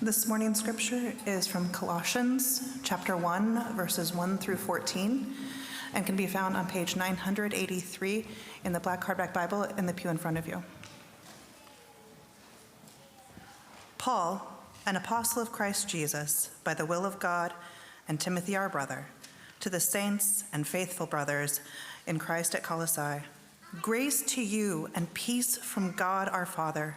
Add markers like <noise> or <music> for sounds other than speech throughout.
This morning's scripture is from Colossians chapter 1, verses 1 through 14, and can be found on page 983 in the Black Hardback Bible in the pew in front of you. Paul, an apostle of Christ Jesus, by the will of God, and Timothy our brother, to the saints and faithful brothers in Christ at Colossae, grace to you and peace from God our Father.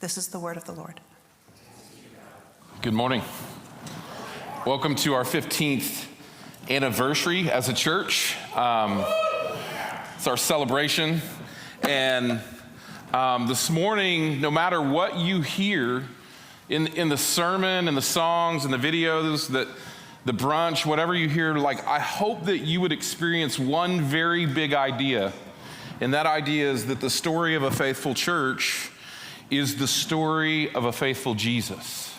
This is the word of the Lord. Good morning. Welcome to our 15th anniversary as a church. Um, it's our celebration. And um, this morning, no matter what you hear in, in the sermon and the songs and the videos, that the brunch, whatever you hear, like I hope that you would experience one very big idea. And that idea is that the story of a faithful church is the story of a faithful Jesus.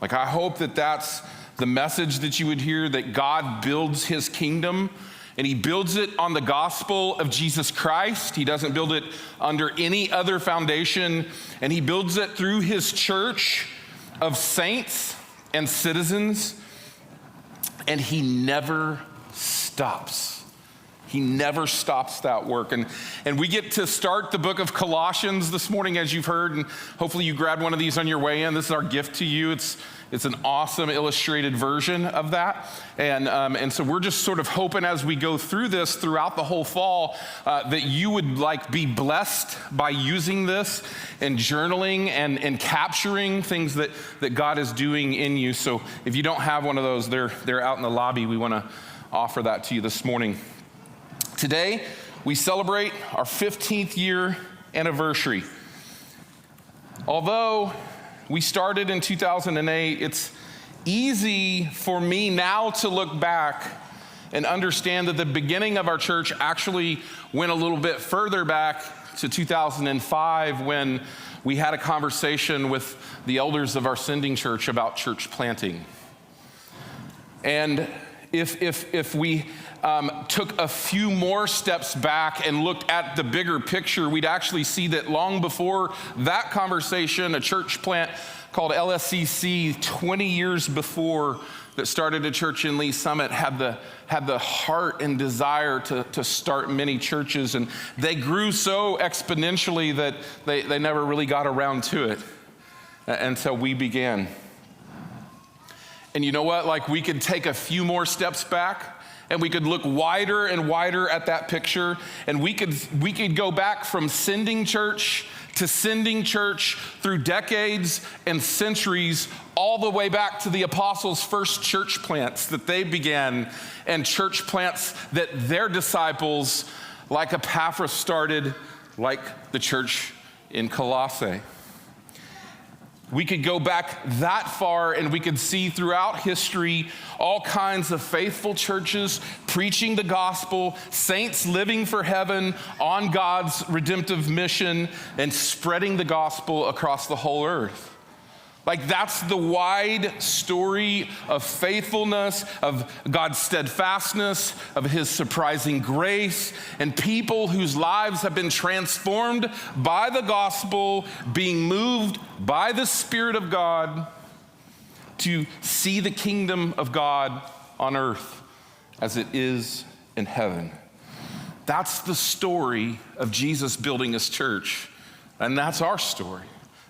Like, I hope that that's the message that you would hear that God builds his kingdom and he builds it on the gospel of Jesus Christ. He doesn't build it under any other foundation, and he builds it through his church of saints and citizens, and he never stops. He never stops that work. And, and we get to start the book of Colossians this morning, as you've heard. And hopefully, you grabbed one of these on your way in. This is our gift to you. It's, it's an awesome illustrated version of that. And, um, and so, we're just sort of hoping as we go through this throughout the whole fall uh, that you would like be blessed by using this and journaling and, and capturing things that, that God is doing in you. So, if you don't have one of those, they're, they're out in the lobby. We want to offer that to you this morning. Today, we celebrate our 15th year anniversary. Although we started in 2008, it's easy for me now to look back and understand that the beginning of our church actually went a little bit further back to 2005 when we had a conversation with the elders of our sending church about church planting. And if, if, if we um, took a few more steps back and looked at the bigger picture, we'd actually see that long before that conversation, a church plant called LSCC, 20 years before that started a church in Lee's Summit, had the, had the heart and desire to, to start many churches. And they grew so exponentially that they, they never really got around to it. And so we began. And you know what? Like we could take a few more steps back and we could look wider and wider at that picture. And we could we could go back from sending church to sending church through decades and centuries all the way back to the apostles first church plants that they began and church plants that their disciples like Epaphras started like the church in Colossae we could go back that far and we could see throughout history all kinds of faithful churches preaching the gospel, saints living for heaven on God's redemptive mission, and spreading the gospel across the whole earth. Like, that's the wide story of faithfulness, of God's steadfastness, of His surprising grace, and people whose lives have been transformed by the gospel, being moved by the Spirit of God to see the kingdom of God on earth as it is in heaven. That's the story of Jesus building His church, and that's our story.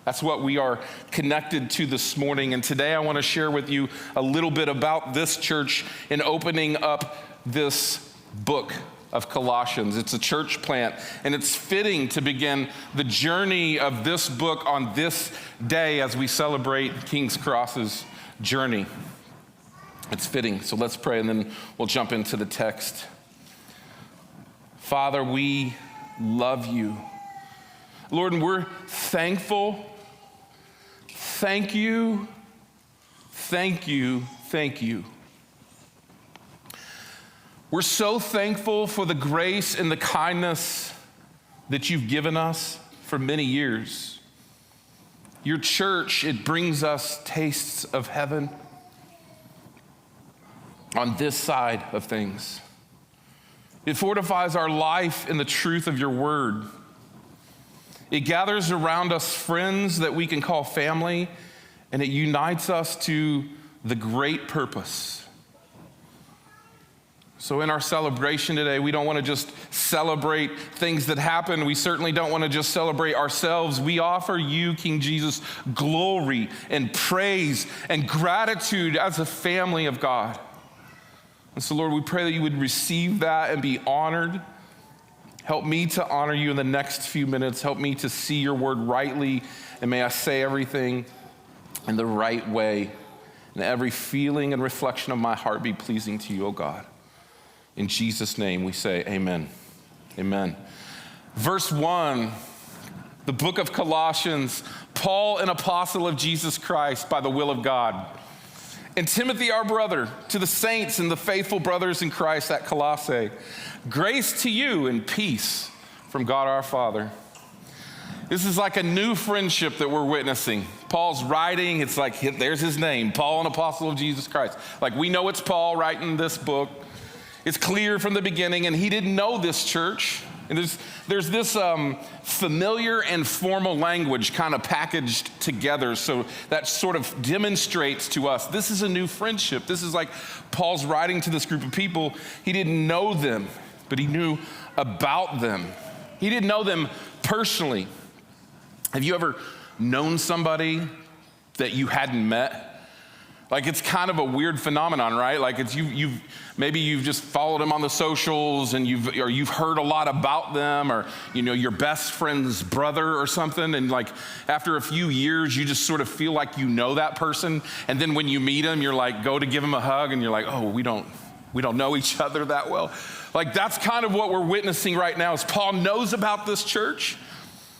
That's what we are connected to this morning. And today I want to share with you a little bit about this church in opening up this book of Colossians. It's a church plant, and it's fitting to begin the journey of this book on this day as we celebrate King's Cross's journey. It's fitting. So let's pray, and then we'll jump into the text. Father, we love you. Lord, and we're thankful Thank you, thank you, thank you. We're so thankful for the grace and the kindness that you've given us for many years. Your church, it brings us tastes of heaven on this side of things. It fortifies our life in the truth of your word. It gathers around us friends that we can call family, and it unites us to the great purpose. So, in our celebration today, we don't want to just celebrate things that happen. We certainly don't want to just celebrate ourselves. We offer you, King Jesus, glory and praise and gratitude as a family of God. And so, Lord, we pray that you would receive that and be honored. Help me to honor you in the next few minutes. Help me to see your word rightly. And may I say everything in the right way. And every feeling and reflection of my heart be pleasing to you, O God. In Jesus' name we say, Amen. Amen. Verse 1, the book of Colossians, Paul, an apostle of Jesus Christ by the will of God. And Timothy, our brother, to the saints and the faithful brothers in Christ at Colossae. Grace to you and peace from God our Father. This is like a new friendship that we're witnessing. Paul's writing, it's like, there's his name, Paul, an apostle of Jesus Christ. Like, we know it's Paul writing this book. It's clear from the beginning, and he didn't know this church. And there's, there's this um, familiar and formal language kind of packaged together. So that sort of demonstrates to us this is a new friendship. This is like Paul's writing to this group of people. He didn't know them, but he knew about them. He didn't know them personally. Have you ever known somebody that you hadn't met? Like it's kind of a weird phenomenon, right? Like it's you, you've maybe you've just followed them on the socials and you've or you've heard a lot about them, or you know your best friend's brother or something, and like after a few years, you just sort of feel like you know that person, and then when you meet him, you're like go to give him a hug, and you're like, oh, we don't we don't know each other that well. Like that's kind of what we're witnessing right now. Is Paul knows about this church?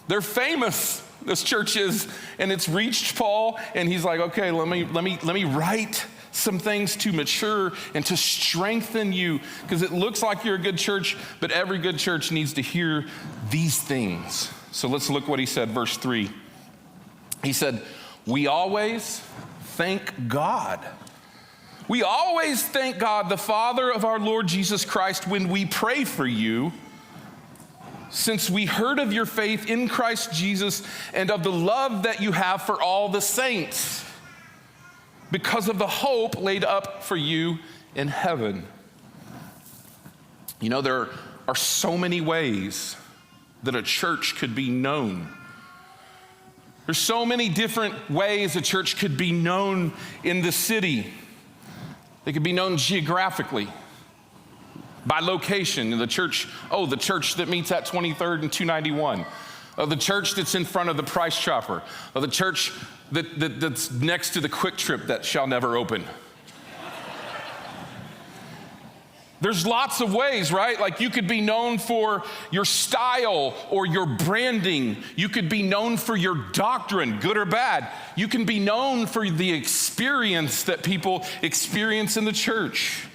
They're famous this church is, and it's reached Paul, and he's like, okay, let me, let me, let me write some things to mature and to strengthen you because it looks like you're a good church, but every good church needs to hear these things. So let's look what he said, verse 3. He said, We always thank God. We always thank God, the Father of our Lord Jesus Christ, when we pray for you since we heard of your faith in Christ Jesus and of the love that you have for all the saints, because of the hope laid up for you in heaven. You know, there are so many ways that a church could be known. There's so many different ways a church could be known in the city. They could be known geographically by location. The church, oh, the church that meets at 23rd and 291. Oh, the church that's in front of the price chopper. Or the church that, that, that's next to the QuikTrip that shall never open. There's lots of ways, right? Like you could be known for your style or your branding. You could be known for your doctrine, good or bad. You can be known for the experience that people experience in the church.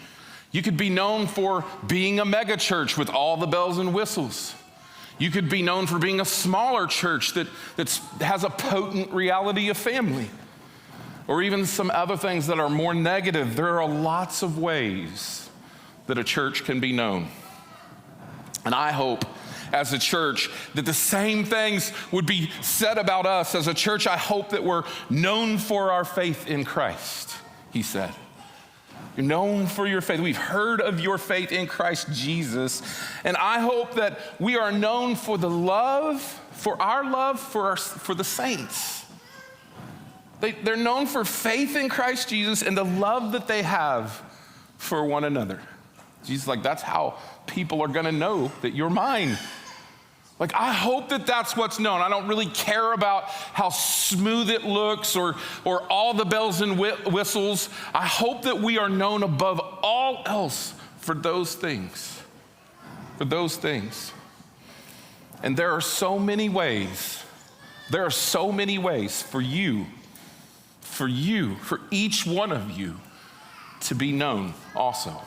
You could be known for being a megachurch with all the bells and whistles. You could be known for being a smaller church that that's, has a potent reality of family. or even some other things that are more negative, there are lots of ways that a church can be known. And I hope as a church that the same things would be said about us. As a church, I hope that we're known for our faith in Christ, he said. You're known for your faith. We've heard of your faith in Christ Jesus. And I hope that we are known for the love, for our love for, our, for the saints. They, they're known for faith in Christ Jesus and the love that they have for one another. Jesus, like, that's how people are gonna know that you're mine. Like, I hope that that's what's known. I don't really care about how smooth it looks or, or all the bells and whistles. I hope that we are known above all else for those things. For those things. And there are so many ways, there are so many ways for you, for you, for each one of you to be known also.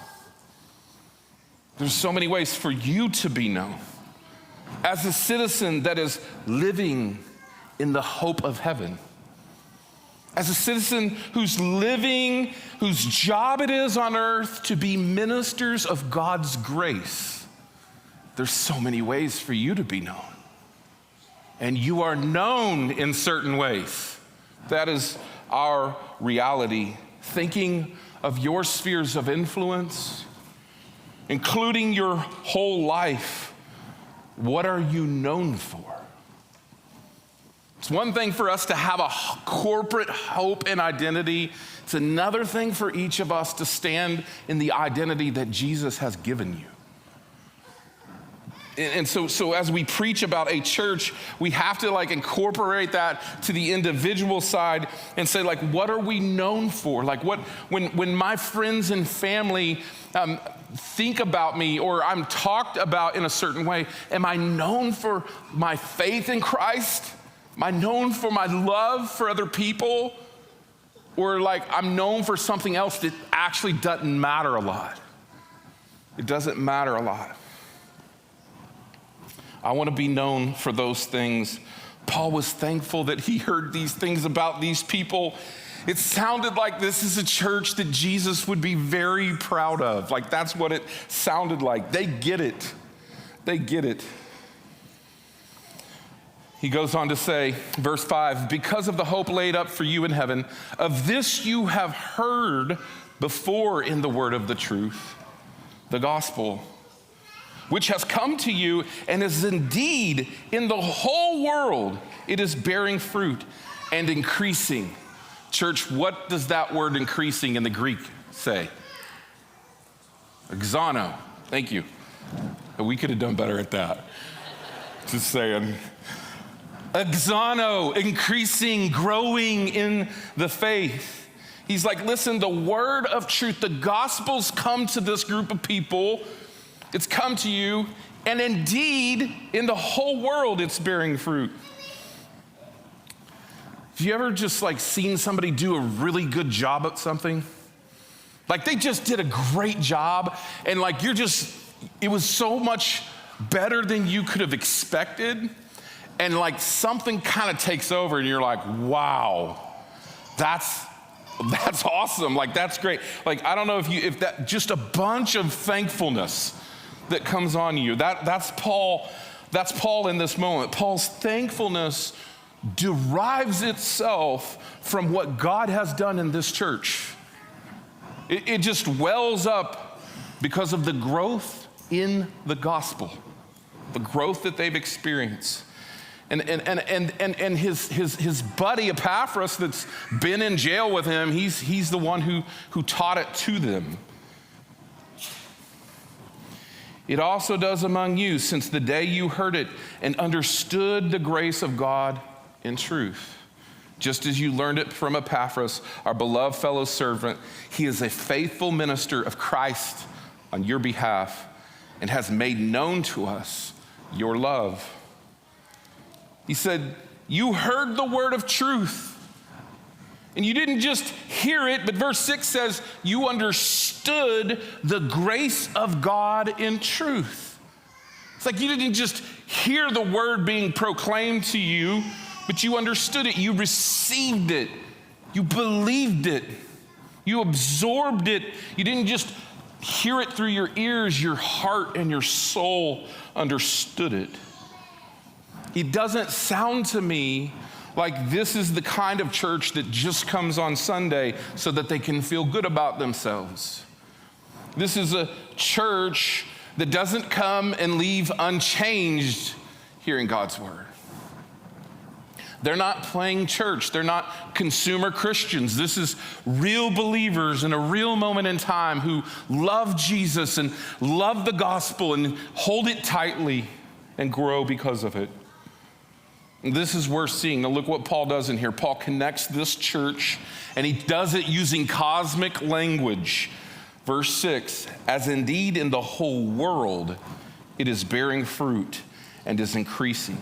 There's so many ways for you to be known as a citizen that is living in the hope of heaven, as a citizen who's living, whose job it is on earth to be ministers of God's grace, there's so many ways for you to be known. And you are known in certain ways. That is our reality. Thinking of your spheres of influence, including your whole life what are you known for? It's one thing for us to have a corporate hope and identity. It's another thing for each of us to stand in the identity that Jesus has given you. And so, so as we preach about a church, we have to like incorporate that to the individual side and say, like, what are we known for? Like, what when when my friends and family um, think about me or I'm talked about in a certain way, am I known for my faith in Christ? Am I known for my love for other people? Or like I'm known for something else that actually doesn't matter a lot? It doesn't matter a lot. I want to be known for those things. Paul was thankful that he heard these things about these people it sounded like this is a church that Jesus would be very proud of. Like that's what it sounded like. They get it. They get it. He goes on to say, verse 5 because of the hope laid up for you in heaven, of this you have heard before in the word of the truth, the gospel, which has come to you and is indeed in the whole world, it is bearing fruit and increasing Church, what does that word increasing in the Greek say? Auxano. Thank you. We could have done better at that. Just saying. Auxano, increasing, growing in the faith. He's like, listen, the word of truth, the gospel's come to this group of people. It's come to you, and indeed, in the whole world, it's bearing fruit. Have you ever just like seen somebody do a really good job at something? Like they just did a great job, and like you're just, it was so much better than you could have expected. And like something kind of takes over, and you're like, wow, that's that's awesome. Like that's great. Like I don't know if you if that just a bunch of thankfulness that comes on you. That that's Paul, that's Paul in this moment. Paul's thankfulness derives itself from what God has done in this church. It, it, just wells up because of the growth in the gospel, the growth that they've experienced. And, and, and, and, and, and his, his, his buddy Epaphras, that's been in jail with him, he's, he's the one who, who taught it to them. It also does among you since the day you heard it and understood the grace of God in truth. Just as you learned it from Epaphras, our beloved fellow servant, he is a faithful minister of Christ on your behalf and has made known to us your love. He said, You heard the word of truth. And you didn't just hear it, but verse 6 says, You understood the grace of God in truth. It's like you didn't just hear the word being proclaimed to you, but you understood it, you received it You believed it. You absorbed it. You didn't just hear it through your ears, your heart and your soul understood it. It doesn't sound to me like this is the kind of church that just comes on Sunday so that they can feel good about themselves. This is a church that doesn't come and leave unchanged hearing God's word. They're not playing church. They're not consumer Christians. This is real believers in a real moment in time who love Jesus and love the gospel and hold it tightly and grow because of it. This is worth seeing. Now, look what Paul does in here. Paul connects this church, and he does it using cosmic language. Verse 6 As indeed in the whole world it is bearing fruit and is increasing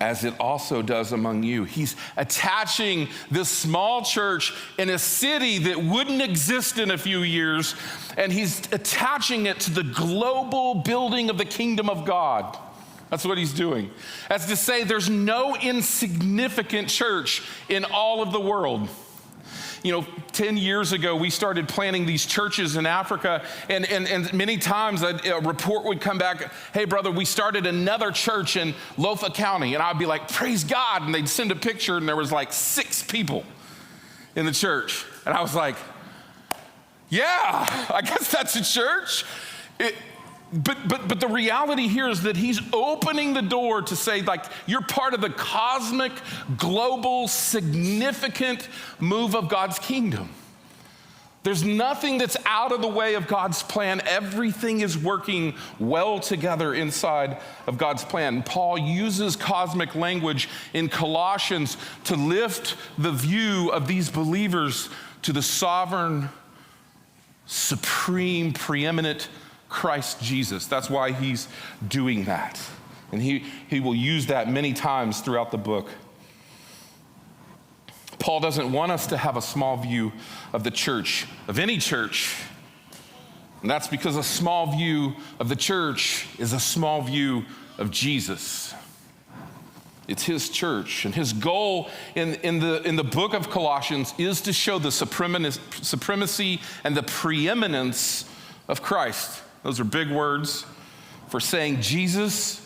as it also does among you. He's attaching this small church in a city that wouldn't exist in a few years, and he's attaching it to the global building of the kingdom of God. That's what he's doing. As to say, there's no insignificant church in all of the world you know, 10 years ago, we started planting these churches in Africa, and, and, and many times a, a, report would come back, hey, brother, we started another church in Lofa County. And I'd be like, praise God. And they'd send a picture, and there was like six people in the church. And I was like, yeah, I guess that's a church. It, but, but, but the reality here is that he's opening the door to say, like, you're part of the cosmic, global, significant move of God's kingdom. There's nothing that's out of the way of God's plan. Everything is working well together inside of God's plan. Paul uses cosmic language in Colossians to lift the view of these believers to the sovereign, supreme, preeminent Christ Jesus. That's why he's doing that. And he, he will use that many times throughout the book. Paul doesn't want us to have a small view of the church, of any church. And that's because a small view of the church is a small view of Jesus. It's his church. And his goal in, in, the, in the book of Colossians is to show the supremacy and the preeminence of Christ. Those are big words for saying Jesus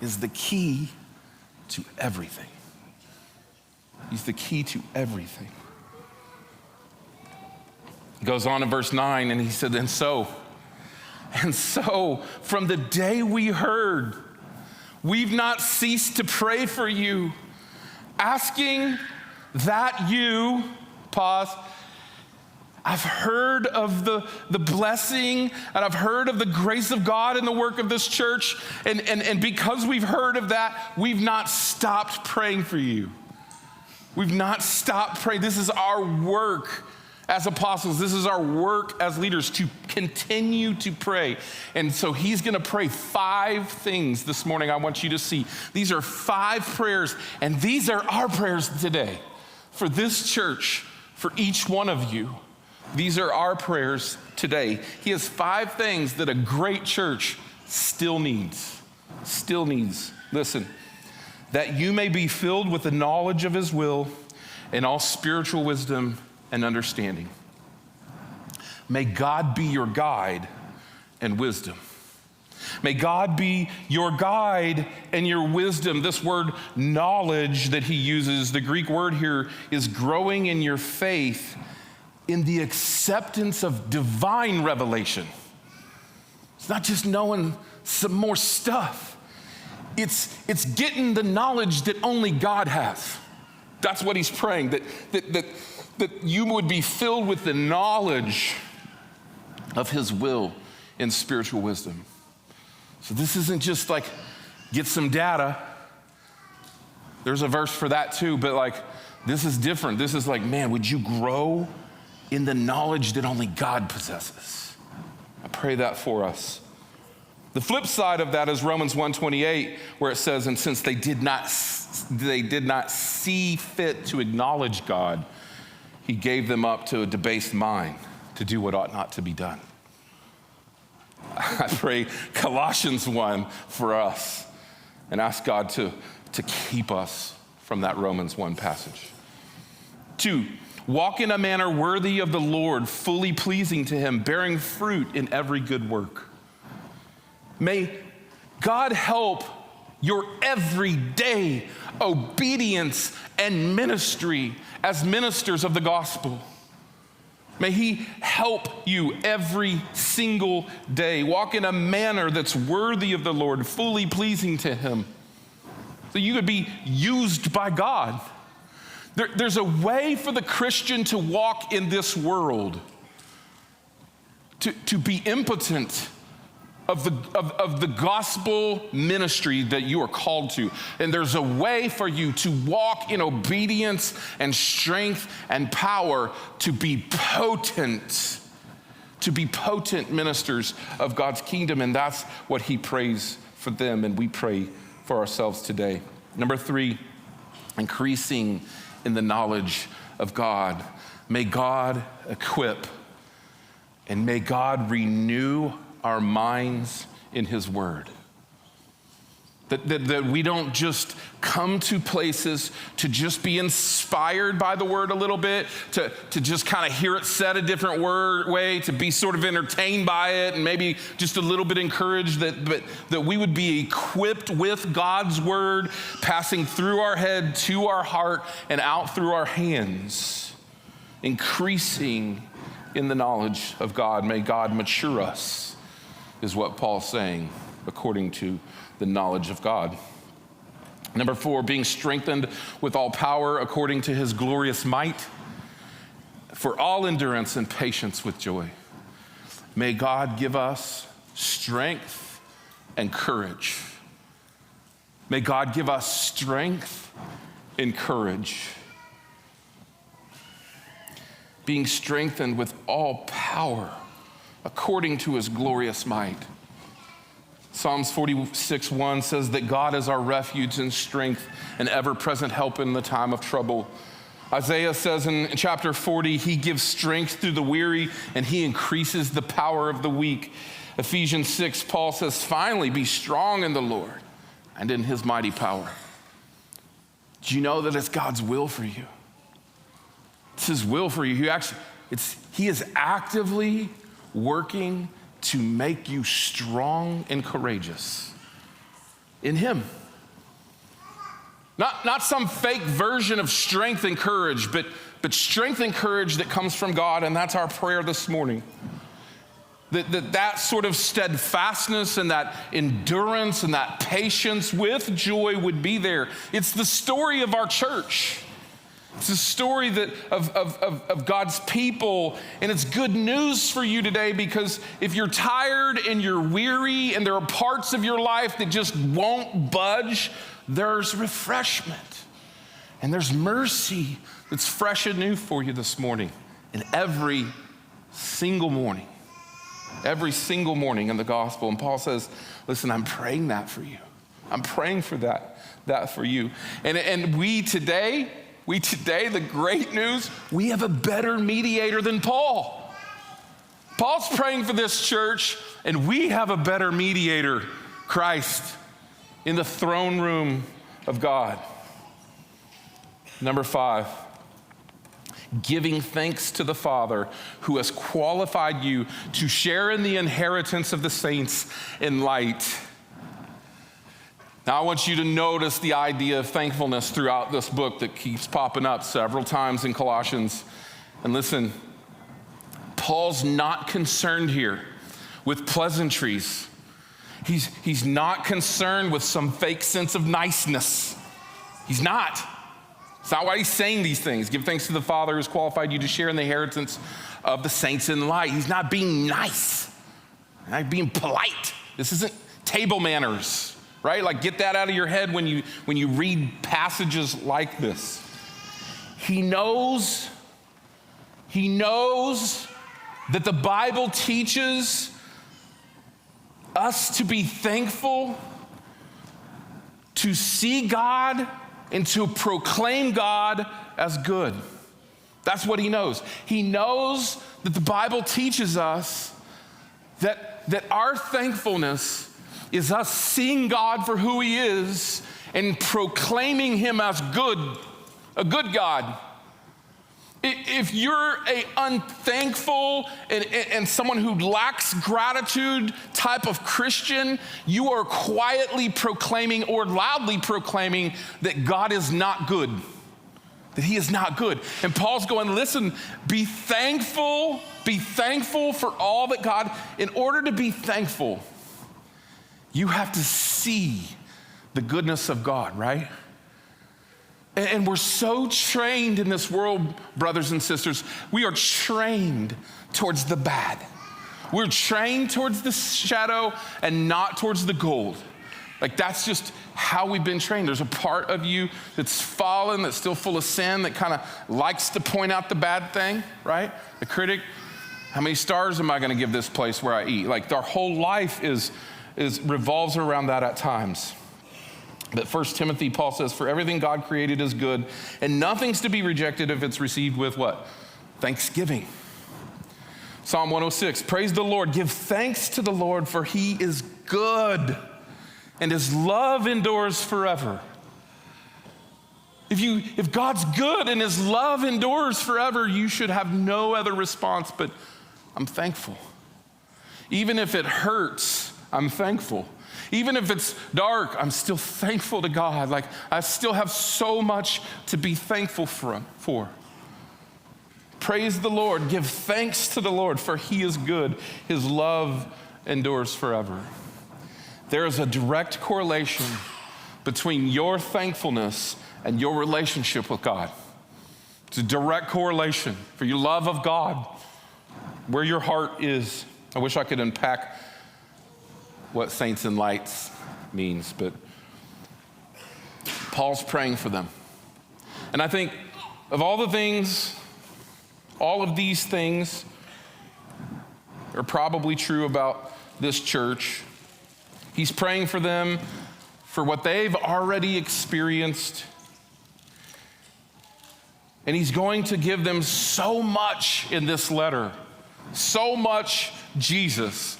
is the key to everything. He's the key to everything. He goes on in verse 9 and he said, And so, and so from the day we heard, we've not ceased to pray for you, asking that you, pause, I've heard of the, the blessing and I've heard of the grace of God in the work of this church. And, and, and because we've heard of that, we've not stopped praying for you. We've not stopped praying. This is our work as apostles. This is our work as leaders to continue to pray. And so he's going to pray five things this morning I want you to see. These are five prayers, and these are our prayers today for this church, for each one of you. These are our prayers today. He has five things that a great church still needs. Still needs. Listen, that you may be filled with the knowledge of his will and all spiritual wisdom and understanding. May God be your guide and wisdom. May God be your guide and your wisdom. This word knowledge that he uses, the Greek word here is growing in your faith in the acceptance of divine revelation. It's not just knowing some more stuff, it's, it's getting the knowledge that only God has. That's what he's praying, that, that, that, that you would be filled with the knowledge of his will and spiritual wisdom. So this isn't just like get some data. There's a verse for that too, but like this is different. This is like, man, would you grow in the knowledge that only God possesses. I pray that for us. The flip side of that is Romans 1:28 where it says and since they did not they did not see fit to acknowledge God he gave them up to a debased mind to do what ought not to be done. <laughs> I pray Colossians 1 for us and ask God to, to keep us from that Romans 1 passage. Two, walk in a manner worthy of the Lord, fully pleasing to him, bearing fruit in every good work. May God help your everyday obedience and ministry as ministers of the gospel. May He help you every single day. Walk in a manner that's worthy of the Lord, fully pleasing to Him, so you could be used by God. There, there's a way for the Christian to walk in this world, to, to be impotent of the, of, of the gospel ministry that you are called to. And there's a way for you to walk in obedience and strength and power to be potent, to be potent ministers of God's kingdom. And that's what he prays for them, and we pray for ourselves today. Number three, increasing in the knowledge of God. May God equip and may God renew our minds in His Word. That, that, that, we don't just come to places to just be inspired by the word a little bit, to, to just kind of hear it said a different word way, to be sort of entertained by it and maybe just a little bit encouraged, that, but, that we would be equipped with God's word passing through our head to our heart and out through our hands, increasing in the knowledge of God. May God mature us is what Paul's saying, according to the knowledge of God. Number four, being strengthened with all power according to his glorious might, for all endurance and patience with joy. May God give us strength and courage. May God give us strength and courage. Being strengthened with all power according to his glorious might. Psalms 46 1 says that God is our refuge and strength and ever present help in the time of trouble. Isaiah says in chapter 40, he gives strength through the weary and he increases the power of the weak. Ephesians 6, Paul says, finally be strong in the Lord and in his mighty power. Do you know that it's God's will for you? It's his will for you. He actually, it's, he is actively working to make you strong and courageous in Him. Not, not some fake version of strength and courage, but, but strength and courage that comes from God, and that's our prayer this morning. That, that that sort of steadfastness and that endurance and that patience with joy would be there. It's the story of our church. It's a story that, of, of, of, of, God's people, and it's good news for you today because if you're tired and you're weary and there are parts of your life that just won't budge, there's refreshment and there's mercy that's fresh and new for you this morning and every single morning. Every single morning in the gospel. And Paul says, Listen, I'm praying that for you. I'm praying for that, that for you. And, and we today, we today, the great news, we have a better mediator than Paul. Paul's praying for this church, and we have a better mediator, Christ, in the throne room of God. Number five, giving thanks to the Father who has qualified you to share in the inheritance of the saints in light. Now, I want you to notice the idea of thankfulness throughout this book that keeps popping up several times in Colossians. And listen, Paul's not concerned here with pleasantries. He's, he's not concerned with some fake sense of niceness. He's not. It's not why he's saying these things. Give thanks to the Father who's qualified you to share in the inheritance of the saints in light. He's not being nice, not being polite. This isn't table manners right? Like get that out of your head when you when you read passages like this. He knows he knows that the Bible teaches us to be thankful, to see God, and to proclaim God as good. That's what he knows. He knows that the Bible teaches us that, that our thankfulness is us seeing God for who He is and proclaiming Him as good, a good God. If you're a unthankful and, and someone who lacks gratitude type of Christian, you are quietly proclaiming or loudly proclaiming that God is not good, that He is not good. And Paul's going, listen, be thankful, be thankful for all that God, in order to be thankful, you have to see the goodness of God, right? And we're so trained in this world, brothers and sisters, we are trained towards the bad. We're trained towards the shadow and not towards the gold. Like that's just how we've been trained. There's a part of you that's fallen, that's still full of sin, that kind of likes to point out the bad thing, right? The critic, how many stars am I going to give this place where I eat? Like our whole life is, is revolves around that at times. But First Timothy, Paul says, For everything God created is good, and nothing's to be rejected if it's received with what? Thanksgiving. Psalm 106 Praise the Lord. Give thanks to the Lord, for he is good, and his love endures forever. If, you, if God's good and his love endures forever, you should have no other response but I'm thankful. Even if it hurts, I'm thankful. Even if it's dark, I'm still thankful to God. Like, I still have so much to be thankful for. Praise the Lord. Give thanks to the Lord, for he is good. His love endures forever. There is a direct correlation between your thankfulness and your relationship with God. It's a direct correlation for your love of God, where your heart is. I wish I could unpack what saints and lights means, but Paul's praying for them. And I think of all the things, all of these things are probably true about this church. He's praying for them for what they've already experienced. And he's going to give them so much in this letter, so much Jesus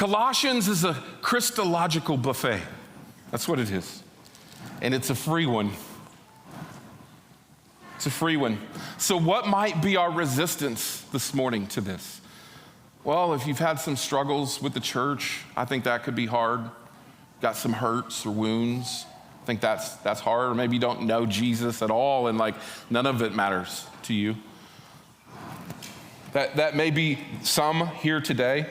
Colossians is a Christological buffet. That's what it is. And it's a free one. It's a free one. So, what might be our resistance this morning to this? Well, if you've had some struggles with the church, I think that could be hard. Got some hurts or wounds. I think that's, that's hard. Or maybe you don't know Jesus at all and like none of it matters to you. That, that may be some here today.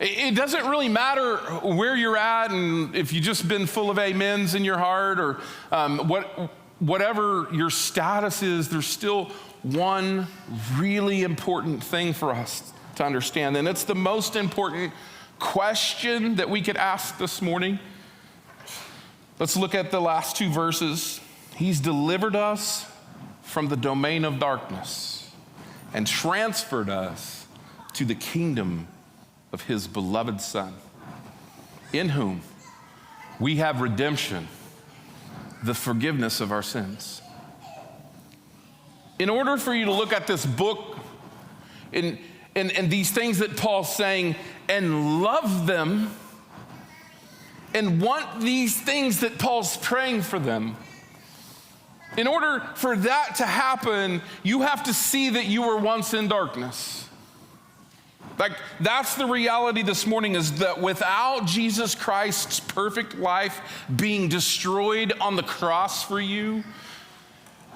It doesn't really matter where you're at and if you've just been full of amens in your heart or um, what, whatever your status is, there's still one really important thing for us to understand. And it's the most important question that we could ask this morning. Let's look at the last two verses. He's delivered us from the domain of darkness and transferred us to the kingdom of his beloved Son, in whom we have redemption, the forgiveness of our sins. In order for you to look at this book and, and, and these things that Paul's saying and love them and want these things that Paul's praying for them, in order for that to happen, you have to see that you were once in darkness. Like, that's the reality this morning is that without Jesus Christ's perfect life being destroyed on the cross for you,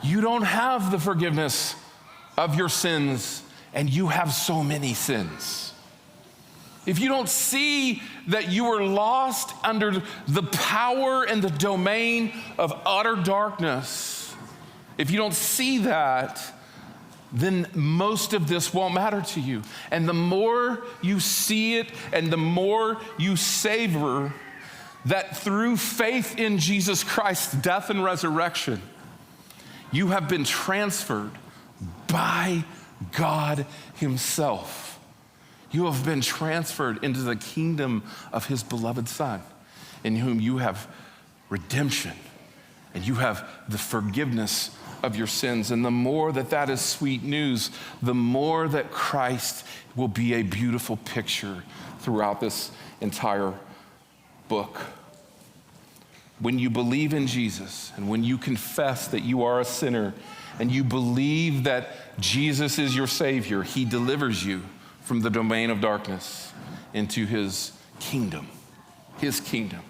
you don't have the forgiveness of your sins, and you have so many sins. If you don't see that you are lost under the power and the domain of utter darkness, if you don't see that, then most of this won't matter to you. And the more you see it and the more you savor that through faith in Jesus Christ's death and resurrection, you have been transferred by God Himself. You have been transferred into the kingdom of His beloved Son, in whom you have redemption and you have the forgiveness of your sins. And the more that that is sweet news, the more that Christ will be a beautiful picture throughout this entire book. When you believe in Jesus and when you confess that you are a sinner and you believe that Jesus is your Savior, He delivers you from the domain of darkness into His kingdom. His kingdom.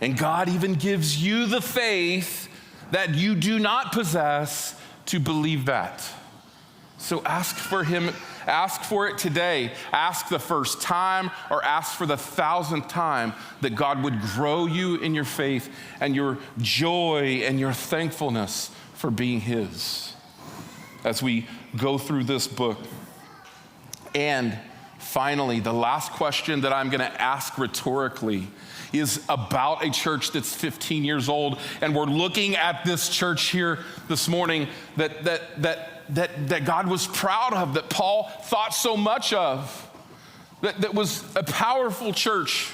And God even gives you the faith that you do not possess to believe that. So ask for Him, ask for it today. Ask the first time or ask for the thousandth time that God would grow you in your faith and your joy and your thankfulness for being His. As we go through this book. And finally, the last question that I'm going to ask rhetorically is about a church that's 15 years old. And we're looking at this church here this morning that, that, that, that, that God was proud of, that Paul thought so much of, that, that was a powerful church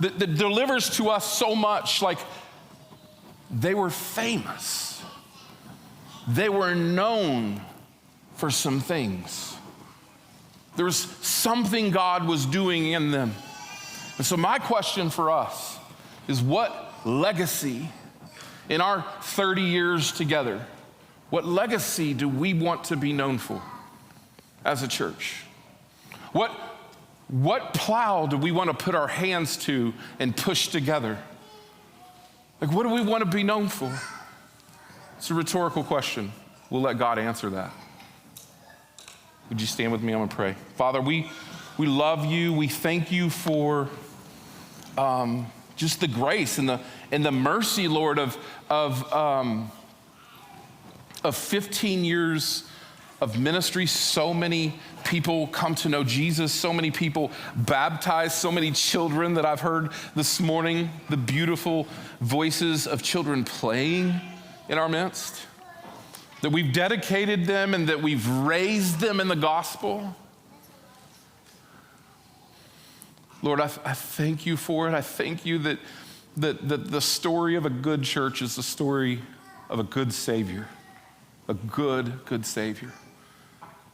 that, that delivers to us so much. Like they were famous, they were known for some things. There was something God was doing in them. And so, my question for us is what legacy in our 30 years together, what legacy do we want to be known for as a church? What, what plow do we want to put our hands to and push together? Like, what do we want to be known for? It's a rhetorical question. We'll let God answer that. Would you stand with me? I'm going to pray. Father, we, we love you. We thank you for um, just the grace and the, and the mercy, Lord, of, of, um, of 15 years of ministry. So many people come to know Jesus, so many people baptized, so many children that I've heard this morning, the beautiful voices of children playing in our midst that we've dedicated them and that we've raised them in the gospel. Lord, I, I, thank you for it. I thank you that, that, that the story of a good church is the story of a good Savior, a good, good Savior.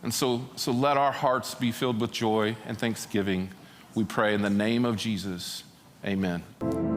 And so, so let our hearts be filled with joy and thanksgiving. We pray in the name of Jesus. Amen.